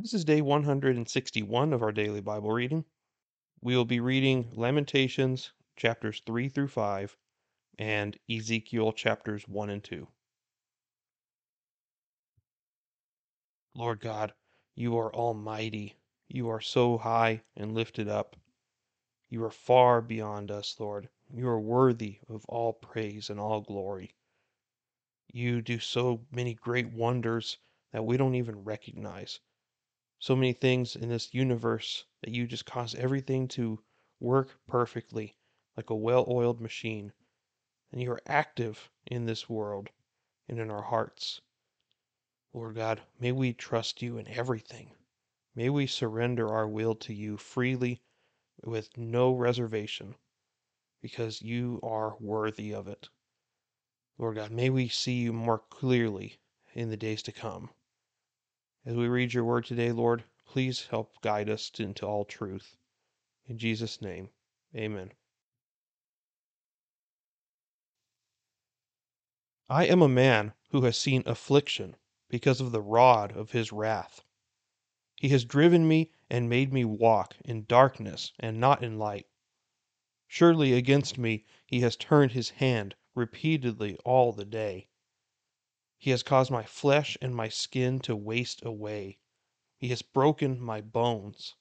This is day 161 of our daily Bible reading. We will be reading Lamentations chapters 3 through 5 and Ezekiel chapters 1 and 2. Lord God, you are almighty. You are so high and lifted up. You are far beyond us, Lord. You are worthy of all praise and all glory. You do so many great wonders that we don't even recognize. So many things in this universe that you just cause everything to work perfectly like a well oiled machine. And you are active in this world and in our hearts. Lord God, may we trust you in everything. May we surrender our will to you freely with no reservation because you are worthy of it. Lord God, may we see you more clearly in the days to come. As we read your word today, Lord, please help guide us into all truth. In Jesus' name, amen. I am a man who has seen affliction because of the rod of his wrath. He has driven me and made me walk in darkness and not in light. Surely against me he has turned his hand repeatedly all the day. He has caused my flesh and my skin to waste away. He has broken my bones.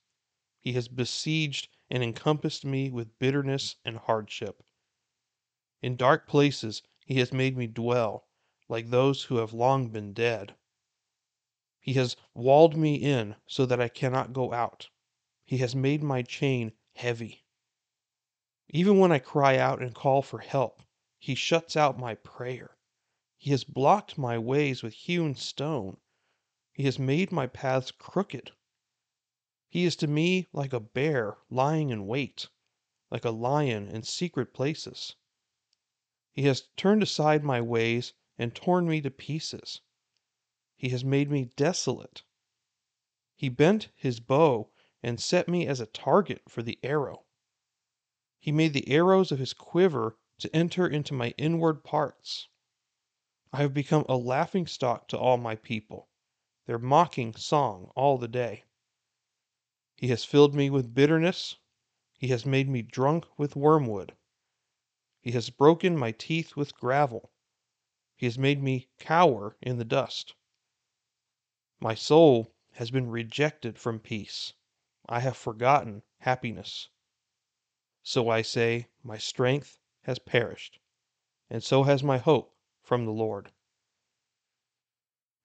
He has besieged and encompassed me with bitterness and hardship. In dark places he has made me dwell, like those who have long been dead. He has walled me in so that I cannot go out. He has made my chain heavy. Even when I cry out and call for help, he shuts out my prayer. He has blocked my ways with hewn stone. He has made my paths crooked. He is to me like a bear lying in wait, like a lion in secret places. He has turned aside my ways and torn me to pieces. He has made me desolate. He bent his bow and set me as a target for the arrow. He made the arrows of his quiver to enter into my inward parts. I have become a laughing stock to all my people, their mocking song all the day. He has filled me with bitterness. He has made me drunk with wormwood. He has broken my teeth with gravel. He has made me cower in the dust. My soul has been rejected from peace. I have forgotten happiness. So I say, My strength has perished, and so has my hope from the Lord.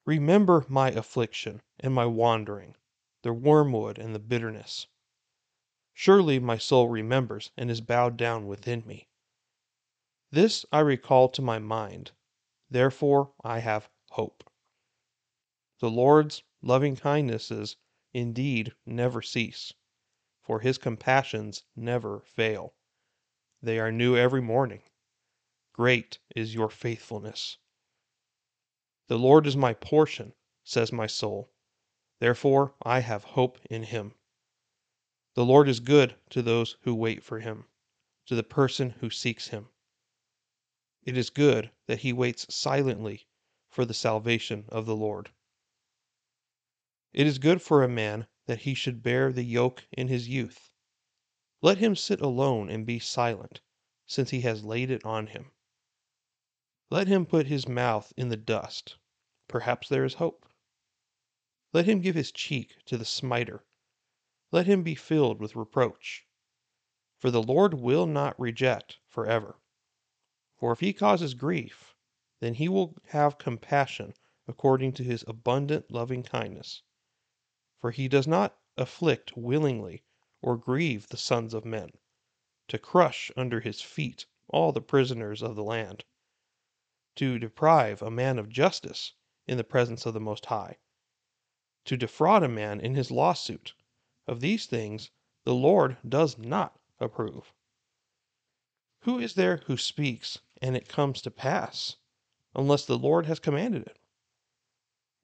Remember my affliction and my wandering, the wormwood and the bitterness. Surely my soul remembers and is bowed down within me. This I recall to my mind, therefore I have hope. The Lord's loving kindnesses indeed never cease, for his compassions never fail. They are new every morning. Great is your faithfulness. The Lord is my portion, says my soul. Therefore I have hope in him. The Lord is good to those who wait for him, to the person who seeks him. It is good that he waits silently for the salvation of the Lord. It is good for a man that he should bear the yoke in his youth. Let him sit alone and be silent, since he has laid it on him. Let him put his mouth in the dust. Perhaps there is hope. Let him give his cheek to the smiter. Let him be filled with reproach. For the Lord will not reject forever. For if he causes grief, then he will have compassion according to his abundant loving kindness. For he does not afflict willingly or grieve the sons of men, to crush under his feet all the prisoners of the land, to deprive a man of justice in the presence of the Most High, to defraud a man in his lawsuit. Of these things the Lord does not approve. Who is there who speaks and it comes to pass, unless the Lord has commanded it?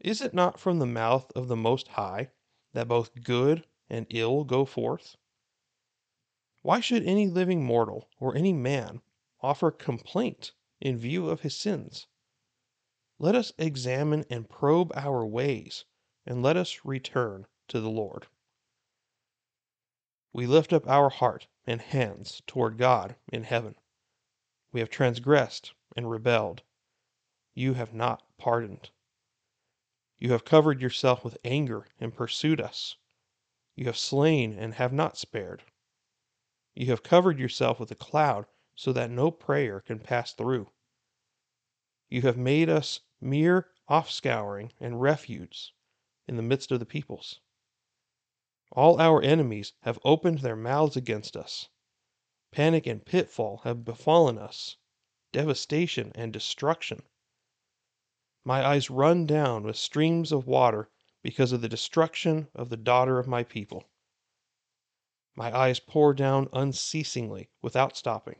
Is it not from the mouth of the Most High that both good and ill go forth? Why should any living mortal or any man offer complaint in view of his sins? Let us examine and probe our ways, and let us return to the Lord. We lift up our heart and hands toward God in heaven. We have transgressed and rebelled. You have not pardoned. You have covered yourself with anger and pursued us. You have slain and have not spared. You have covered yourself with a cloud so that no prayer can pass through. You have made us mere offscouring and refuse in the midst of the peoples. All our enemies have opened their mouths against us. Panic and pitfall have befallen us, devastation and destruction. My eyes run down with streams of water because of the destruction of the daughter of my people. My eyes pour down unceasingly without stopping,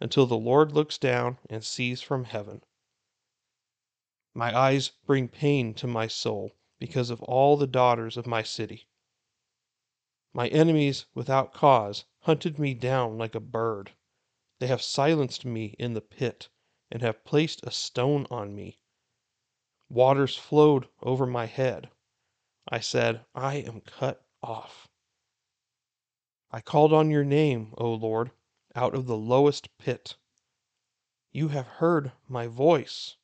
until the Lord looks down and sees from heaven. My eyes bring pain to my soul because of all the daughters of my city. My enemies, without cause, hunted me down like a bird. They have silenced me in the pit, and have placed a stone on me. Waters flowed over my head. I said, I am cut off. I called on your name, O Lord, out of the lowest pit. You have heard my voice.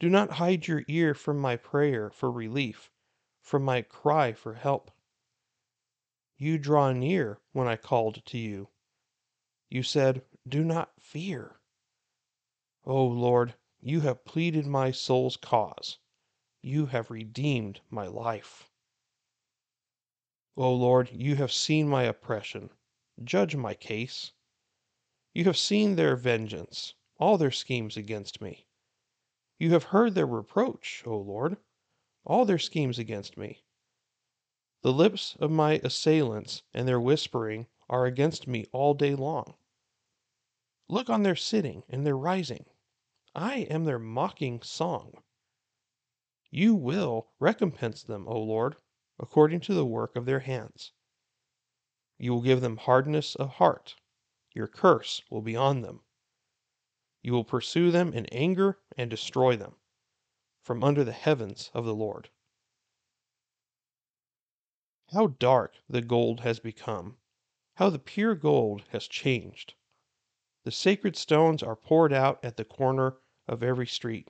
Do not hide your ear from my prayer for relief, from my cry for help. You draw near when I called to you. You said, Do not fear. O Lord, you have pleaded my soul's cause. You have redeemed my life. O Lord, you have seen my oppression. Judge my case. You have seen their vengeance, all their schemes against me. You have heard their reproach, O Lord, all their schemes against me. The lips of my assailants and their whispering are against me all day long. Look on their sitting and their rising. I am their mocking song. You will recompense them, O Lord, according to the work of their hands. You will give them hardness of heart. Your curse will be on them. You will pursue them in anger and destroy them from under the heavens of the Lord. How dark the gold has become! How the pure gold has changed! The sacred stones are poured out at the corner of every street.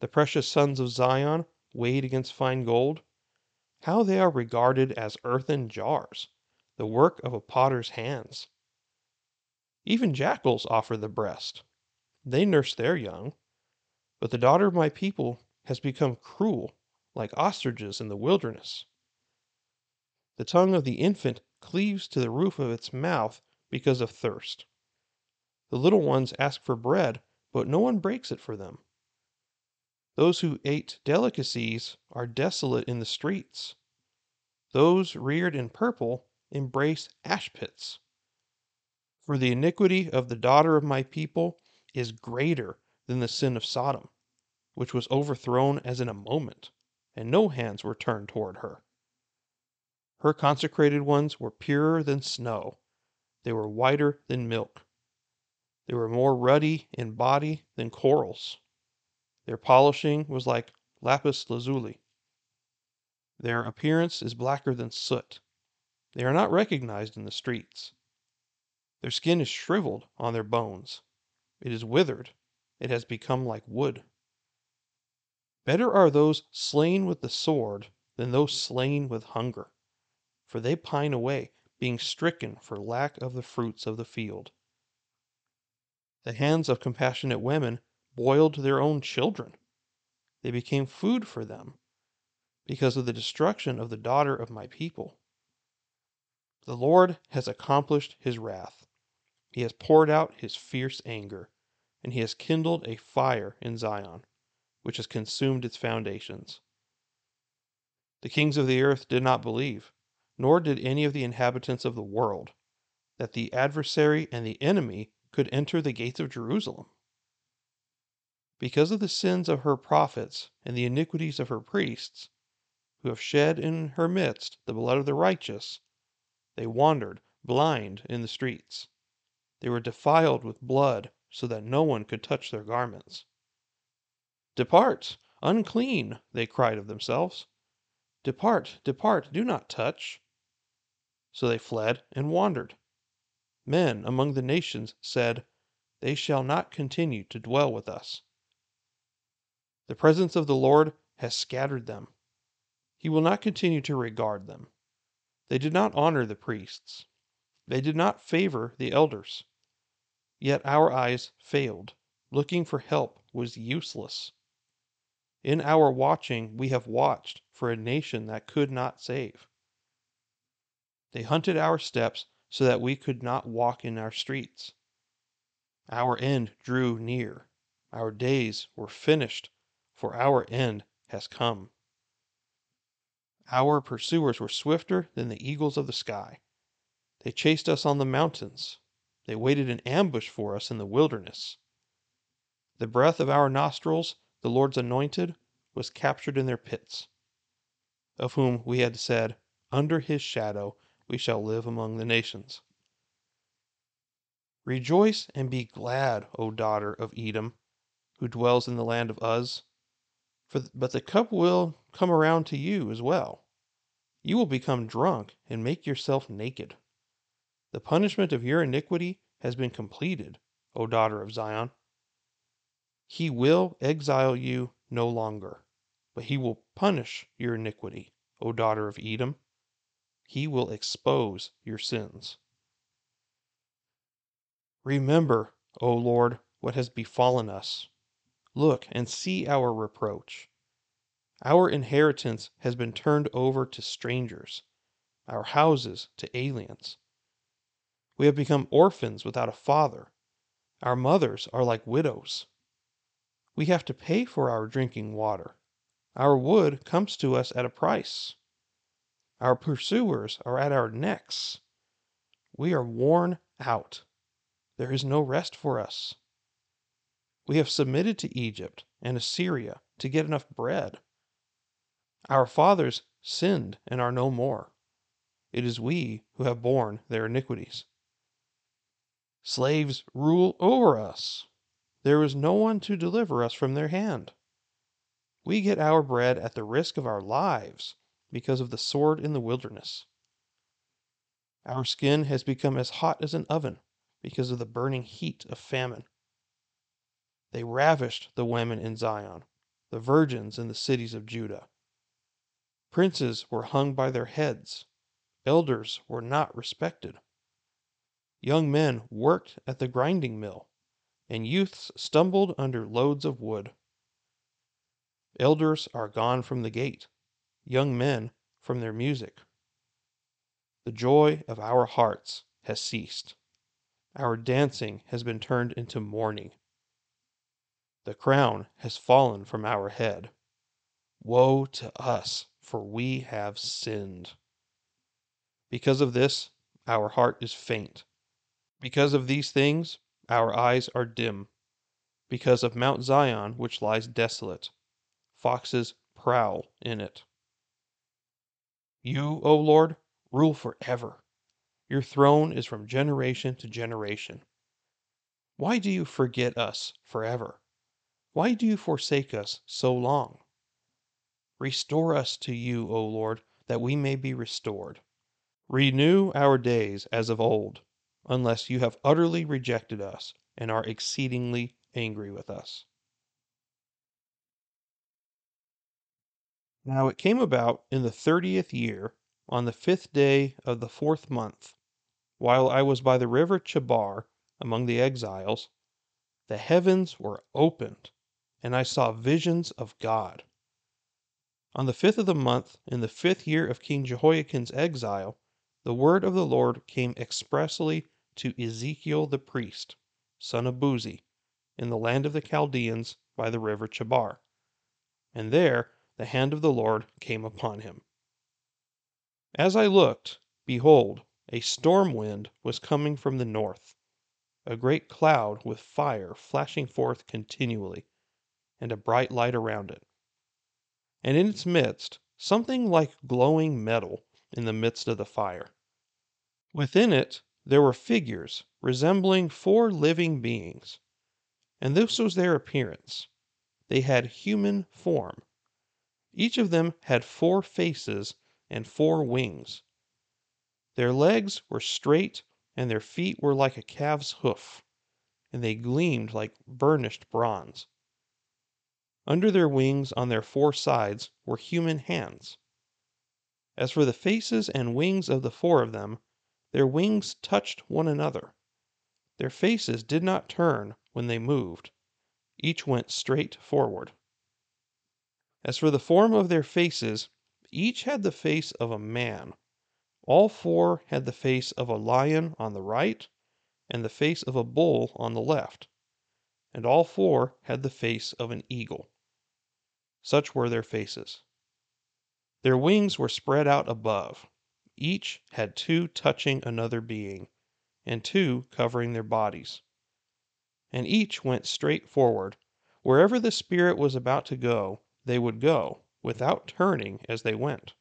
The precious sons of Zion, weighed against fine gold, how they are regarded as earthen jars, the work of a potter's hands. Even jackals offer the breast. They nurse their young. But the daughter of my people has become cruel, like ostriches in the wilderness. The tongue of the infant cleaves to the roof of its mouth because of thirst. The little ones ask for bread, but no one breaks it for them. Those who ate delicacies are desolate in the streets. Those reared in purple embrace ash pits. For the iniquity of the daughter of my people is greater than the sin of Sodom, which was overthrown as in a moment, and no hands were turned toward her. Her consecrated ones were purer than snow, they were whiter than milk. They were more ruddy in body than corals. Their polishing was like lapis lazuli. Their appearance is blacker than soot. They are not recognized in the streets. Their skin is shriveled on their bones. It is withered. It has become like wood. Better are those slain with the sword than those slain with hunger, for they pine away, being stricken for lack of the fruits of the field. The hands of compassionate women boiled their own children. They became food for them because of the destruction of the daughter of my people. The Lord has accomplished his wrath. He has poured out his fierce anger, and he has kindled a fire in Zion, which has consumed its foundations. The kings of the earth did not believe, nor did any of the inhabitants of the world, that the adversary and the enemy could enter the gates of Jerusalem. Because of the sins of her prophets and the iniquities of her priests, who have shed in her midst the blood of the righteous, they wandered blind in the streets. They were defiled with blood, so that no one could touch their garments. Depart, unclean, they cried of themselves. Depart, depart, do not touch. So they fled and wandered. Men among the nations said, They shall not continue to dwell with us. The presence of the Lord has scattered them. He will not continue to regard them. They did not honor the priests. They did not favor the elders. Yet our eyes failed. Looking for help was useless. In our watching, we have watched for a nation that could not save. They hunted our steps so that we could not walk in our streets. Our end drew near. Our days were finished, for our end has come. Our pursuers were swifter than the eagles of the sky. They chased us on the mountains. They waited in ambush for us in the wilderness. The breath of our nostrils, the Lord's anointed, was captured in their pits, of whom we had said, Under his shadow we shall live among the nations. Rejoice and be glad, O daughter of Edom, who dwells in the land of Uz. For, but the cup will come around to you as well. You will become drunk and make yourself naked. The punishment of your iniquity has been completed, O daughter of Zion. He will exile you no longer, but he will punish your iniquity, O daughter of Edom. He will expose your sins. Remember, O Lord, what has befallen us. Look and see our reproach. Our inheritance has been turned over to strangers, our houses to aliens. We have become orphans without a father. Our mothers are like widows. We have to pay for our drinking water. Our wood comes to us at a price. Our pursuers are at our necks. We are worn out. There is no rest for us. We have submitted to Egypt and Assyria to get enough bread. Our fathers sinned and are no more. It is we who have borne their iniquities. Slaves rule over us. There is no one to deliver us from their hand. We get our bread at the risk of our lives because of the sword in the wilderness. Our skin has become as hot as an oven because of the burning heat of famine. They ravished the women in Zion, the virgins in the cities of Judah. Princes were hung by their heads, elders were not respected. Young men worked at the grinding mill, and youths stumbled under loads of wood. Elders are gone from the gate, young men from their music. The joy of our hearts has ceased. Our dancing has been turned into mourning. The crown has fallen from our head. Woe to us, for we have sinned. Because of this, our heart is faint. Because of these things, our eyes are dim. Because of Mount Zion, which lies desolate, foxes prowl in it. You, O Lord, rule forever. Your throne is from generation to generation. Why do you forget us forever? Why do you forsake us so long? Restore us to you, O Lord, that we may be restored. Renew our days as of old, unless you have utterly rejected us and are exceedingly angry with us. Now it came about in the thirtieth year, on the fifth day of the fourth month, while I was by the river Chebar among the exiles, the heavens were opened, and I saw visions of God. On the fifth of the month, in the fifth year of King Jehoiachin's exile, the word of the Lord came expressly to Ezekiel the priest, son of Buzi, in the land of the Chaldeans by the river Chebar. And there the hand of the Lord came upon him. As I looked, behold, a storm wind was coming from the north, a great cloud with fire flashing forth continually, and a bright light around it. And in its midst, something like glowing metal in the midst of the fire. Within it there were figures resembling four living beings, and this was their appearance. They had human form Each of them had four faces and four wings. Their legs were straight, and their feet were like a calf's hoof, and they gleamed like burnished bronze. Under their wings on their four sides were human hands. As for the faces and wings of the four of them, their wings touched one another. Their faces did not turn when they moved, each went straight forward. As for the form of their faces, each had the face of a man. All four had the face of a lion on the right, and the face of a bull on the left, and all four had the face of an eagle. Such were their faces. Their wings were spread out above. Each had two touching another being, and two covering their bodies. And each went straight forward. Wherever the Spirit was about to go, they would go, without turning as they went.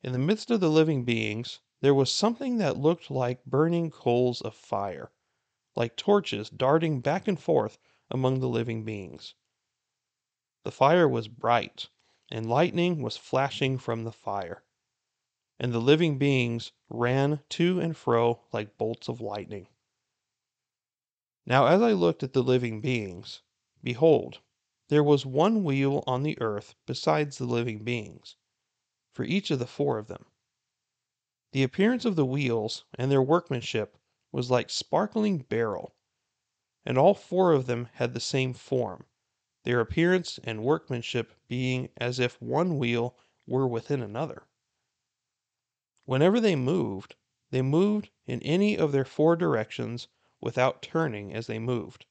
In the midst of the living beings, there was something that looked like burning coals of fire, like torches darting back and forth among the living beings. The fire was bright, and lightning was flashing from the fire. And the living beings ran to and fro like bolts of lightning. Now, as I looked at the living beings, behold, there was one wheel on the earth besides the living beings, for each of the four of them. The appearance of the wheels and their workmanship was like sparkling beryl, and all four of them had the same form their appearance and workmanship being as if one wheel were within another. Whenever they moved, they moved in any of their four directions without turning as they moved.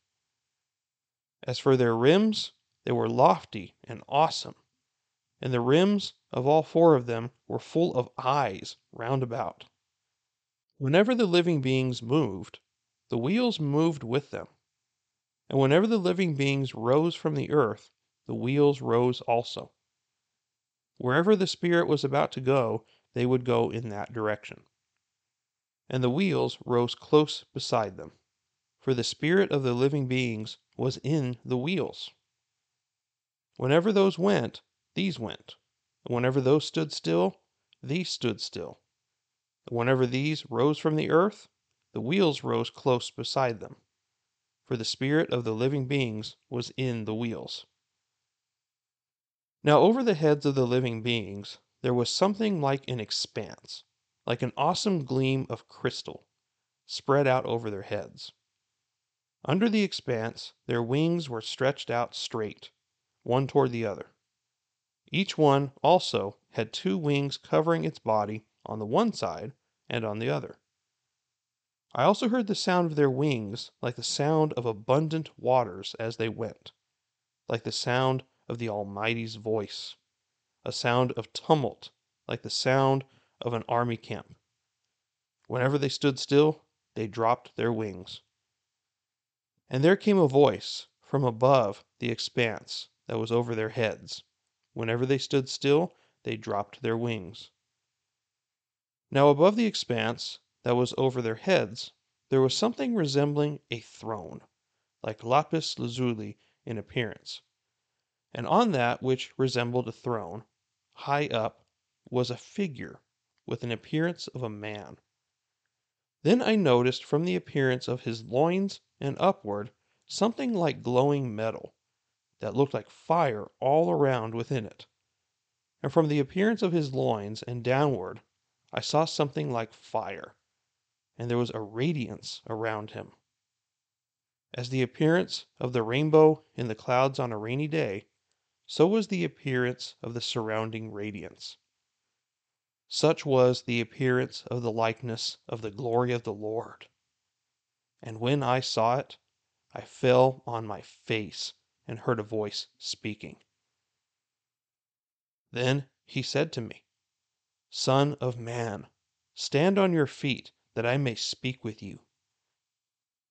As for their rims, they were lofty and awesome, and the rims of all four of them were full of eyes round about. Whenever the living beings moved, the wheels moved with them. And whenever the living beings rose from the earth, the wheels rose also. Wherever the Spirit was about to go, they would go in that direction. And the wheels rose close beside them, for the Spirit of the living beings was in the wheels. Whenever those went, these went. And whenever those stood still, these stood still. And whenever these rose from the earth, the wheels rose close beside them for the spirit of the living beings was in the wheels. Now, over the heads of the living beings, there was something like an expanse, like an awesome gleam of crystal, spread out over their heads. Under the expanse, their wings were stretched out straight, one toward the other. Each one, also, had two wings covering its body on the one side and on the other. I also heard the sound of their wings like the sound of abundant waters as they went, like the sound of the Almighty's voice, a sound of tumult like the sound of an army camp. Whenever they stood still, they dropped their wings. And there came a voice from above the expanse that was over their heads. Whenever they stood still, they dropped their wings. Now above the expanse that was over their heads, there was something resembling a throne, like lapis lazuli in appearance. And on that which resembled a throne, high up, was a figure with an appearance of a man. Then I noticed from the appearance of his loins and upward something like glowing metal, that looked like fire all around within it. And from the appearance of his loins and downward I saw something like fire and there was a radiance around him. As the appearance of the rainbow in the clouds on a rainy day, so was the appearance of the surrounding radiance. Such was the appearance of the likeness of the glory of the Lord. And when I saw it, I fell on my face and heard a voice speaking. Then he said to me, Son of man, stand on your feet that I may speak with you.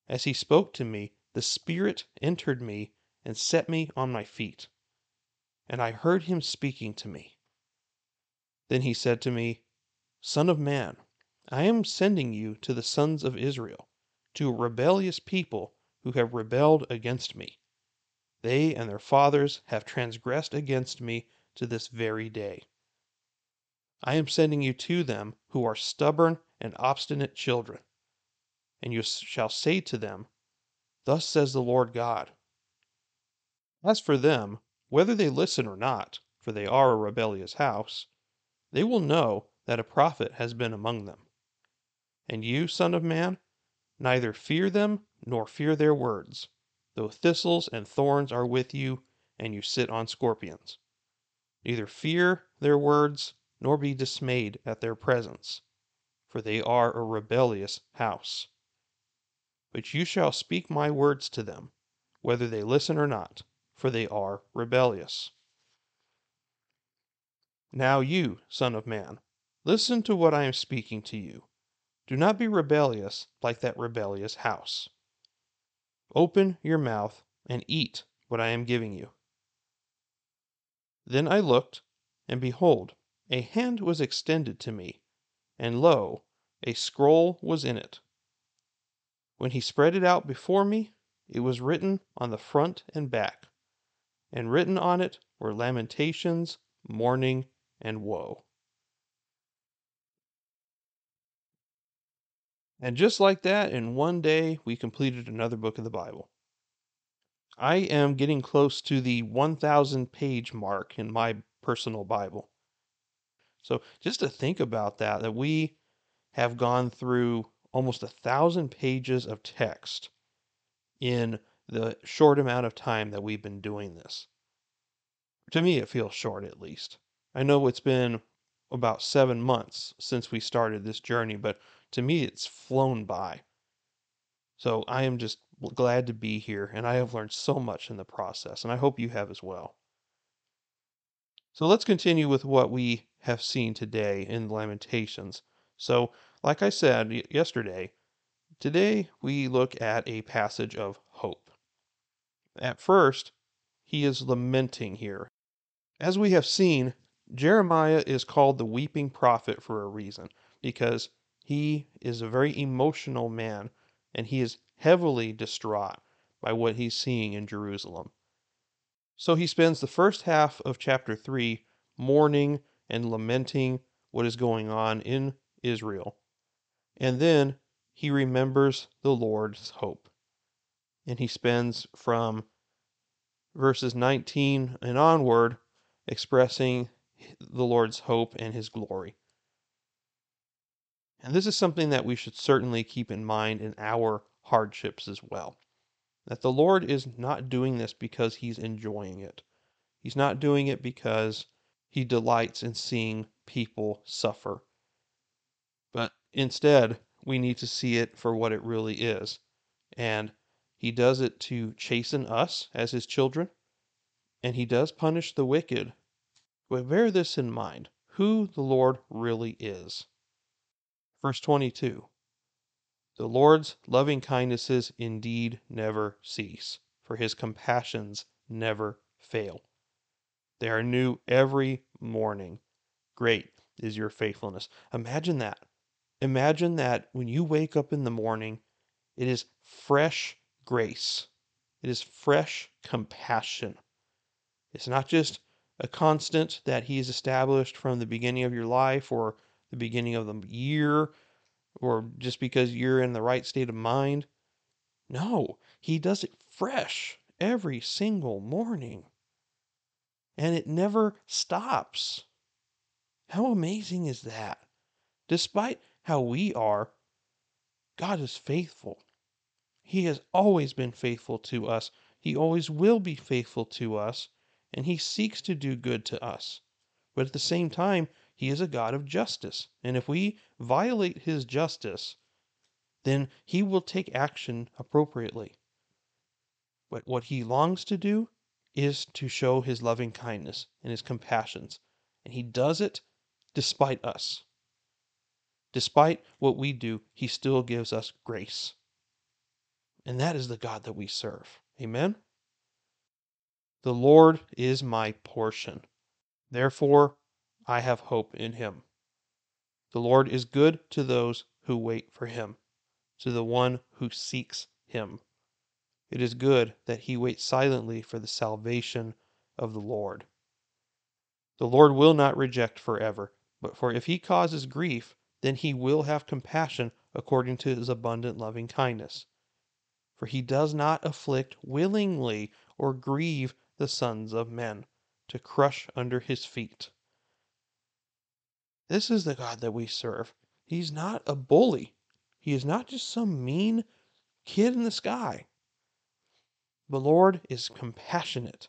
As he spoke to me, the Spirit entered me and set me on my feet, and I heard him speaking to me. Then he said to me, Son of man, I am sending you to the sons of Israel, to a rebellious people who have rebelled against me. They and their fathers have transgressed against me to this very day. I am sending you to them who are stubborn and obstinate children. And you shall say to them, Thus says the Lord God. As for them, whether they listen or not, for they are a rebellious house, they will know that a prophet has been among them. And you, Son of Man, neither fear them nor fear their words, though thistles and thorns are with you, and you sit on scorpions. Neither fear their words, nor be dismayed at their presence, for they are a rebellious house. But you shall speak my words to them, whether they listen or not, for they are rebellious. Now you, Son of Man, listen to what I am speaking to you. Do not be rebellious like that rebellious house. Open your mouth and eat what I am giving you. Then I looked, and behold, a hand was extended to me, and lo, a scroll was in it. When he spread it out before me, it was written on the front and back, and written on it were lamentations, mourning, and woe. And just like that, in one day, we completed another book of the Bible. I am getting close to the 1,000 page mark in my personal Bible. So just to think about that, that we have gone through almost a thousand pages of text in the short amount of time that we've been doing this. To me, it feels short at least. I know it's been about seven months since we started this journey, but to me, it's flown by. So I am just glad to be here, and I have learned so much in the process, and I hope you have as well. So let's continue with what we have seen today in Lamentations. So, like I said yesterday, today we look at a passage of. At first, he is lamenting here. As we have seen, Jeremiah is called the weeping prophet for a reason, because he is a very emotional man and he is heavily distraught by what he's seeing in Jerusalem. So he spends the first half of chapter 3 mourning and lamenting what is going on in Israel. And then he remembers the Lord's hope. And he spends from verses 19 and onward expressing the Lord's hope and his glory. And this is something that we should certainly keep in mind in our hardships as well. That the Lord is not doing this because he's enjoying it. He's not doing it because he delights in seeing people suffer. But instead, we need to see it for what it really is. And he does it to chasten us as his children, and he does punish the wicked. But bear this in mind who the Lord really is. Verse 22 the Lord's loving kindnesses indeed never cease, for his compassions never fail. They are new every morning. Great is your faithfulness. Imagine that. Imagine that when you wake up in the morning, it is fresh grace, it is fresh compassion. It's not just a constant that He's established from the beginning of your life or the beginning of the year or just because you're in the right state of mind. No, he does it fresh every single morning. And it never stops. How amazing is that? Despite how we are, God is faithful. He has always been faithful to us. He always will be faithful to us, and He seeks to do good to us. But at the same time, he is a God of justice. And if we violate his justice, then he will take action appropriately. But what he longs to do is to show his loving kindness and his compassions. And he does it despite us. Despite what we do, he still gives us grace. And that is the God that we serve. Amen? The Lord is my portion. Therefore, I have hope in him. The Lord is good to those who wait for him, to the one who seeks him. It is good that he waits silently for the salvation of the Lord. The Lord will not reject forever, but for if he causes grief, then he will have compassion according to his abundant loving kindness. For he does not afflict willingly or grieve the sons of men, to crush under his feet. This is the God that we serve. He's not a bully. He is not just some mean kid in the sky. The Lord is compassionate.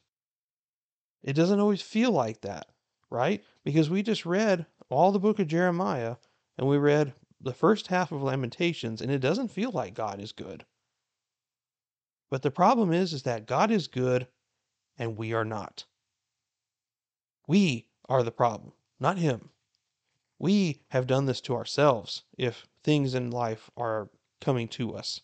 It doesn't always feel like that, right? Because we just read all the book of Jeremiah and we read the first half of Lamentations and it doesn't feel like God is good. But the problem is is that God is good and we are not. We are the problem, not him. We have done this to ourselves if things in life are coming to us.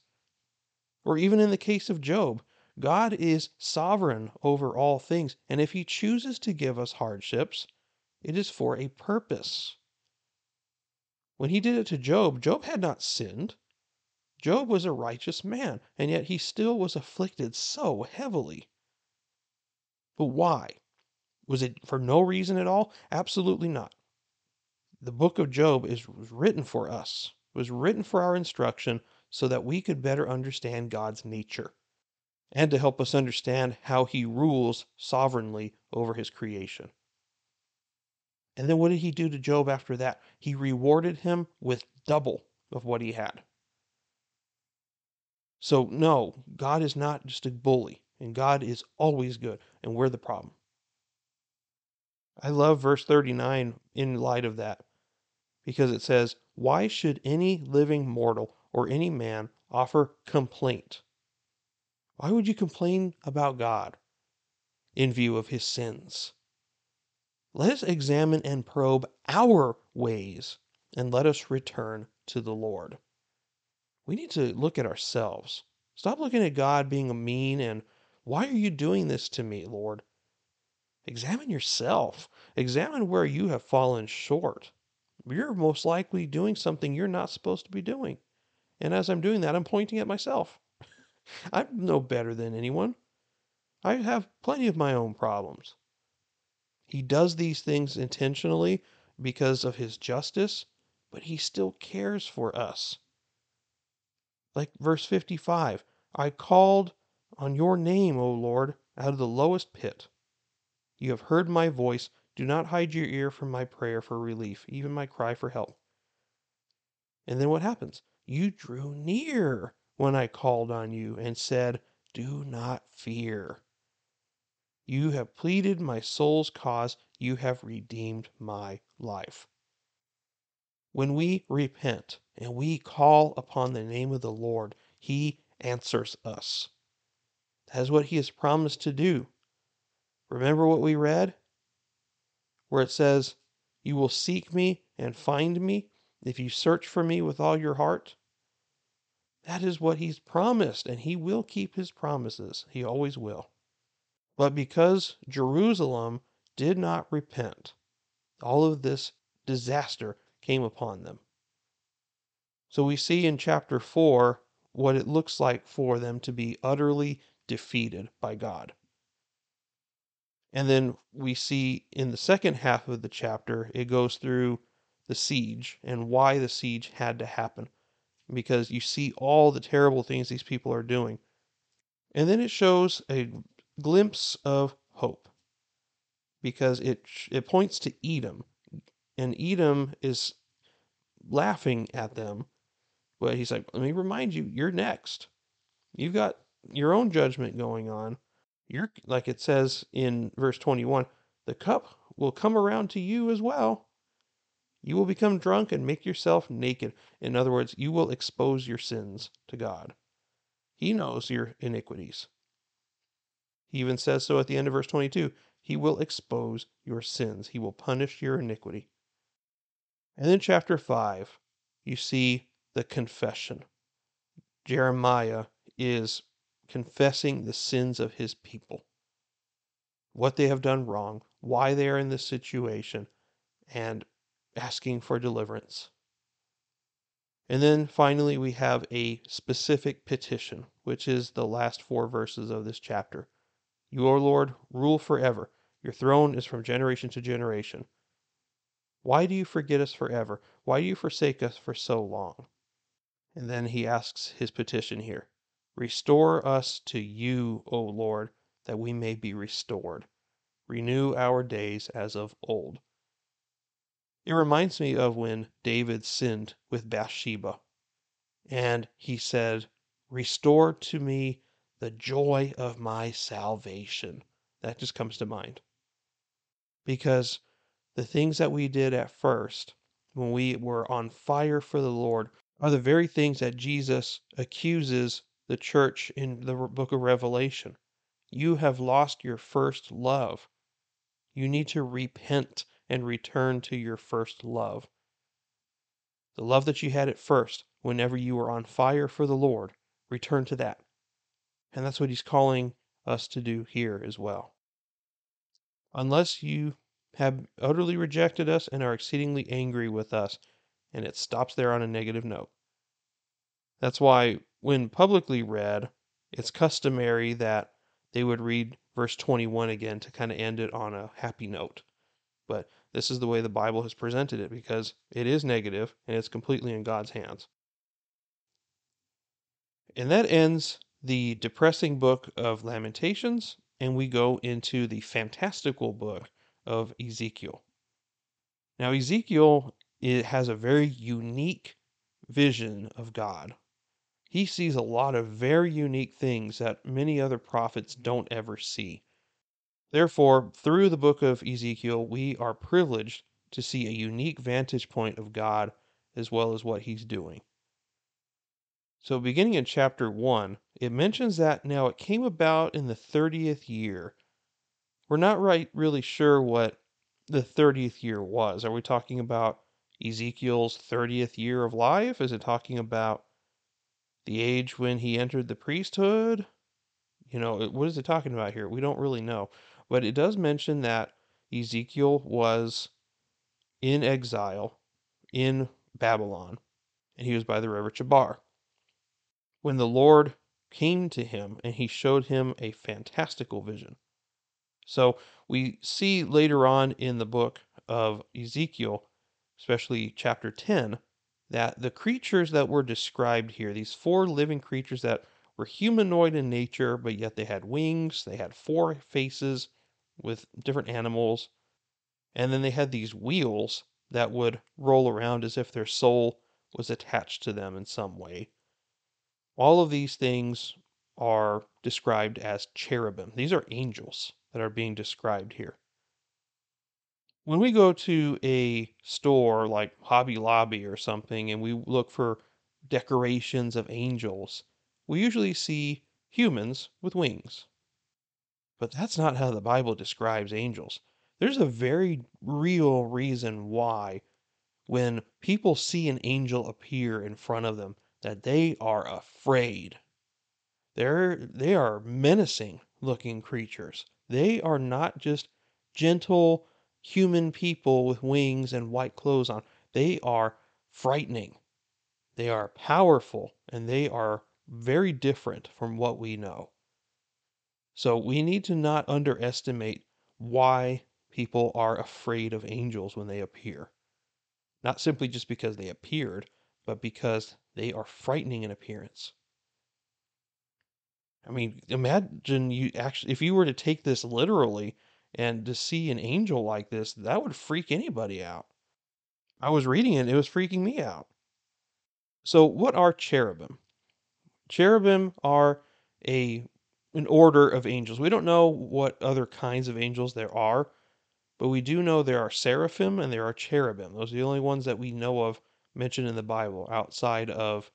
Or even in the case of Job, God is sovereign over all things, and if he chooses to give us hardships, it is for a purpose. When he did it to Job, Job had not sinned. Job was a righteous man, and yet he still was afflicted so heavily. But why? Was it for no reason at all? Absolutely not the book of Job is written for us. It was written for our instruction so that we could better understand God's nature and to help us understand how he rules sovereignly over his creation. And then what did he do to Job after that? He rewarded him with double of what he had. So, no, God is not just a bully, and God is always good, and we're the problem. I love verse 39 in light of that because it says, Why should any living mortal or any man offer complaint? Why would you complain about God in view of his sins? Let us examine and probe our ways and let us return to the Lord. We need to look at ourselves. Stop looking at God being mean and why are you doing this to me, Lord? Examine yourself. Examine where you have fallen short you're most likely doing something you're not supposed to be doing. And as I'm doing that, I'm pointing at myself. I'm no better than anyone. I have plenty of my own problems. He does these things intentionally because of his justice, but he still cares for us. Like verse 55 I called on your name, O Lord, out of the lowest pit. You have heard my voice. Do not hide your ear from my prayer for relief, even my cry for help. And then what happens? You drew near when I called on you and said, Do not fear. You have pleaded my soul's cause. You have redeemed my life. When we repent and we call upon the name of the Lord, He answers us. That is what He has promised to do. Remember what we read? where it says, You will seek me and find me if you search for me with all your heart. That is what he's promised, and he will keep his promises. He always will. But because Jerusalem did not repent, all of this disaster came upon them. So we see in chapter 4 what it looks like for them to be utterly defeated by God. And then we see in the second half of the chapter, it goes through the siege and why the siege had to happen. Because you see all the terrible things these people are doing. And then it shows a glimpse of hope. Because it it points to Edom. And Edom is laughing at them. But he's like, let me remind you, you're next. You've got your own judgment going on. You're like it says in verse 21 the cup will come around to you as well. You will become drunk and make yourself naked. In other words, you will expose your sins to God. He knows your iniquities. He even says so at the end of verse 22 He will expose your sins, He will punish your iniquity. And then, chapter 5, you see the confession. Jeremiah is confessing the sins of his people, what they have done wrong, why they are in this situation, and asking for deliverance. And then finally, we have a specific petition, which is the last four verses of this chapter. You, O Lord, rule forever. Your throne is from generation to generation. Why do you forget us forever? Why do you forsake us for so long? And then he asks his petition here Restore us to you, O Lord, that we may be restored. Renew our days as of old. It reminds me of when David sinned with Bathsheba. And he said, Restore to me the joy of my salvation. That just comes to mind. Because the things that we did at first, when we were on fire for the Lord, are the very things that Jesus accuses the church in the book of Revelation. You have lost your first love. You need to repent and return to your first love. The love that you had at first, whenever you were on fire for the Lord, return to that. And that's what he's calling us to do here as well. Unless you have utterly rejected us and are exceedingly angry with us. And it stops there on a negative note. That's why, when publicly read, it's customary that they would read verse 21 again to kind of end it on a happy note. But this is the way the Bible has presented it because it is negative and it's completely in God's hands. And that ends the depressing book of Lamentations, and we go into the fantastical book of Ezekiel. Now, Ezekiel it has a very unique vision of God. He sees a lot of very unique things that many other prophets don't ever see. Therefore, through the book of Ezekiel, we are privileged to see a unique vantage point of God as well as what he's doing. So, beginning in chapter 1, it mentions that now it came about in the 30th year we're not right really sure what the 30th year was. Are we talking about Ezekiel's 30th year of life? Is it talking about the age when he entered the priesthood? You know, what is it talking about here? We don't really know. But it does mention that Ezekiel was in exile in Babylon, and he was by the river Chebar. When the Lord came to him and he showed him a fantastical vision. So we see later on in the book of Ezekiel, especially chapter 10, that the creatures that were described here, these four living creatures that were humanoid in nature, but yet they had wings, they had four faces with different animals, and then they had these wheels that would roll around as if their soul was attached to them in some way. All of these things are described as cherubim. These are angels that are being described here. When we go to a store like Hobby Lobby or something and we look for decorations of angels, we usually see humans with wings. But that's not how the Bible describes angels. There's a very real reason why when people see an angel appear in front of them that they are afraid. They're they are menacing looking creatures. They are not just gentle human people with wings and white clothes on. They are frightening. They are powerful and they are very different from what we know. So we need to not underestimate why people are afraid of angels when they appear. Not simply just because they appeared, but because they are frightening in appearance. I mean, imagine you actually, if you were to take this literally and to see an angel like this, that would freak anybody out. I was reading it, it was freaking me out. So, what are cherubim? Cherubim are a an order of angels. We don't know what other kinds of angels there are, but we do know there are seraphim and there are cherubim. Those are the only ones that we know of mentioned in the Bible outside of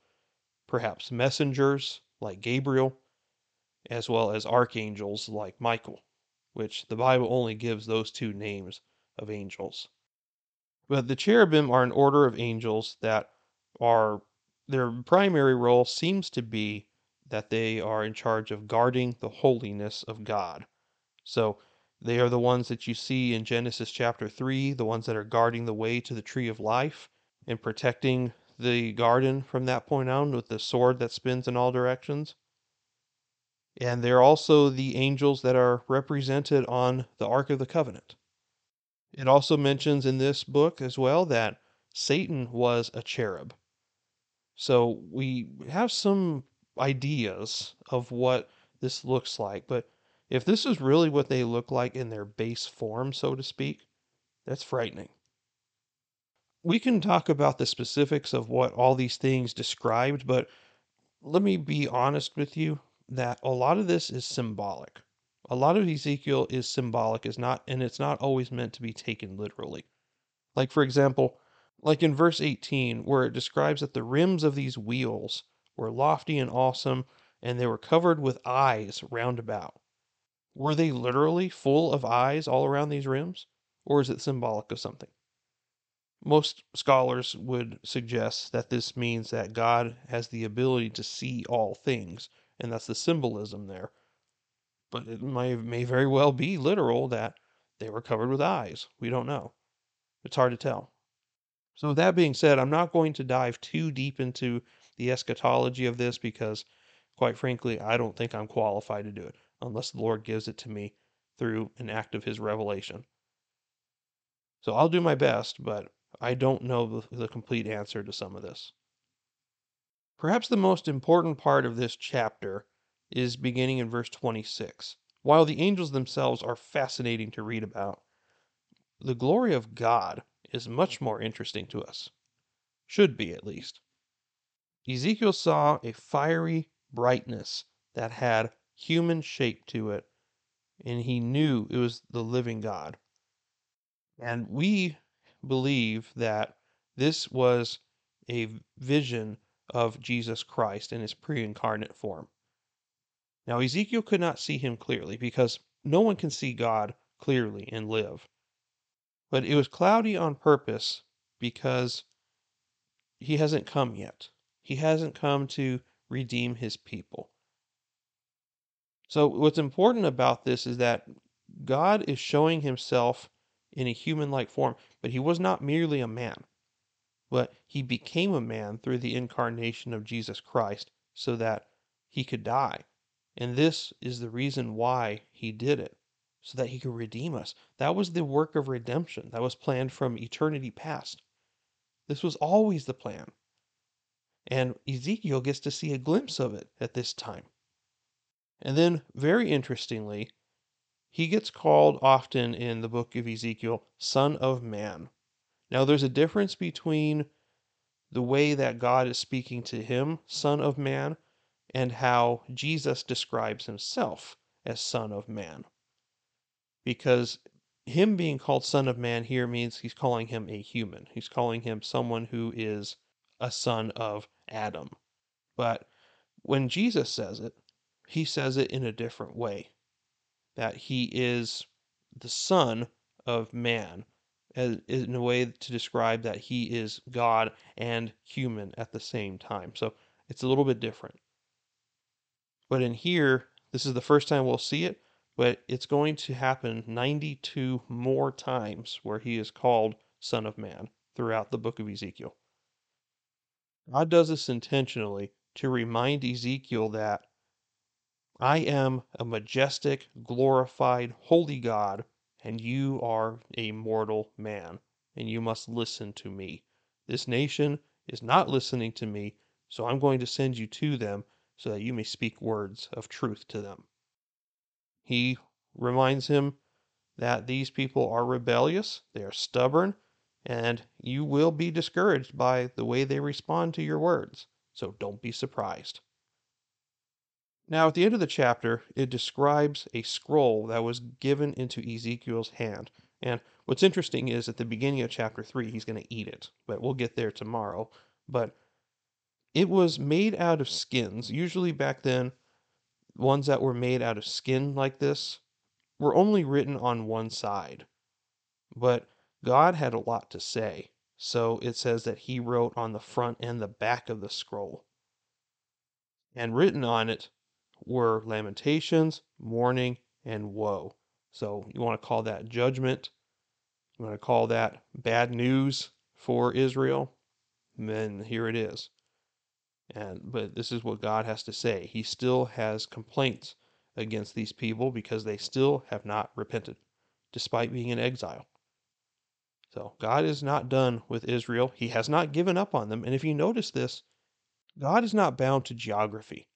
perhaps messengers like Gabriel as well as archangels like Michael, which the Bible only gives those two names of angels. But the cherubim are an order of angels that are, their primary role seems to be that they are in charge of guarding the holiness of God. So they are the ones that you see in Genesis chapter 3, the ones that are guarding the way to the tree of life and protecting the garden from that point on with the sword that spins in all directions. And they're also the angels that are represented on the Ark of the Covenant. It also mentions in this book as well that Satan was a cherub. So we have some ideas of what this looks like, but if this is really what they look like in their base form, so to speak, that's frightening. We can talk about the specifics of what all these things described, but let me be honest with you that a lot of this is symbolic. A lot of Ezekiel is symbolic, is not, and it's not always meant to be taken literally. Like, for example, like in verse 18, where it describes that the rims of these wheels were lofty and awesome, and they were covered with eyes round about. Were they literally full of eyes all around these rims, or is it symbolic of something? Most scholars would suggest that this means that God has the ability to see all things, and that's the symbolism there. But it may, may very well be literal that they were covered with eyes. We don't know. It's hard to tell. So, with that being said, I'm not going to dive too deep into the eschatology of this because, quite frankly, I don't think I'm qualified to do it unless the Lord gives it to me through an act of His revelation. So, I'll do my best, but I don't know the, the complete answer to some of this. Perhaps the most important part of this chapter is beginning in verse 26. While the angels themselves are fascinating to read about, the glory of God is much more interesting to us. Should be, at least. Ezekiel saw a fiery brightness that had human shape to it, and he knew it was the living God. And we believe that this was a vision of Jesus Christ in his pre incarnate form. Now, Ezekiel could not see him clearly because no one can see God clearly and live. But it was cloudy on purpose because he hasn't come yet. He hasn't come to redeem his people. So, what's important about this is that God is showing himself in a human like form, but he was not merely a man, but he became a man through the incarnation of Jesus Christ so that he could die. And this is the reason why he did it so that he could redeem us. That was the work of redemption that was planned from eternity past. This was always the plan. And Ezekiel gets to see a glimpse of it at this time. And then, very interestingly, he gets called often in the book of Ezekiel, Son of Man. Now, there's a difference between the way that God is speaking to him, Son of Man, and how Jesus describes himself as Son of Man because him being called Son of Man here means he's calling him a human. He's calling him someone who is a son of Adam. But when Jesus says it, he says it in a different way that he is the Son of Man, as, in a way to describe that he is God and human at the same time. So it's a little bit different. But in here, this is the first time we'll see it but it's going to happen 92 more times where he is called Son of Man throughout the book of Ezekiel. God does this intentionally to remind Ezekiel that I am a majestic, glorified, holy God, and you are a mortal man, and you must listen to me. This nation is not listening to me, so I'm going to send you to them so that you may speak words of truth to them. He reminds him that these people are rebellious, they are stubborn, and you will be discouraged by the way they respond to your words. So don't be surprised. Now, at the end of the chapter, it describes a scroll that was given into Ezekiel's hand. And what's interesting is at the beginning of chapter 3, he's going to eat it, but we'll get there tomorrow. But it was made out of skins. Usually back then, ones that were made out of skin like this were only written on one side. But God had a lot to say, so it says that he wrote on the front and the back of the scroll. And written on it were lamentations, mourning, and woe. So you want to call that judgment. You want to call that bad news for Israel. Then here it is. And but this is what God has to say. He still has complaints against these people because they still have not repented, despite being in exile. So God is not done with Israel. He has not given up on them. And if you notice this, God is not bound to geography.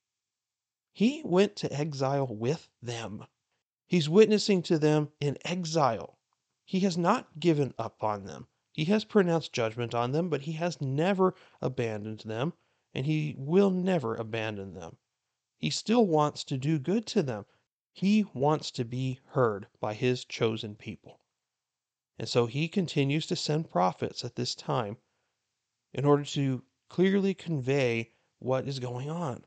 He went to exile with them. He's witnessing to them in exile. He has not given up on them. He has pronounced judgment on them, but he has never abandoned them, and he will never abandon them. He still wants to do good to them. He wants to be heard by his chosen people. And so he continues to send prophets at this time in order to clearly convey what is going on.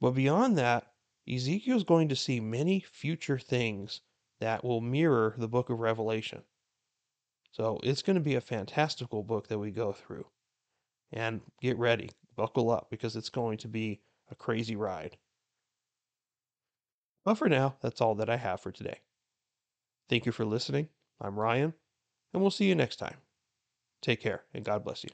But beyond that, Ezekiel is going to see many future things that will mirror the book of Revelation. So it's going to be a fantastical book that we go through. And get ready, buckle up, because it's going to be a crazy ride. But for now, that's all that I have for today. Thank you for listening. I'm Ryan, and we'll see you next time. Take care, and God bless you.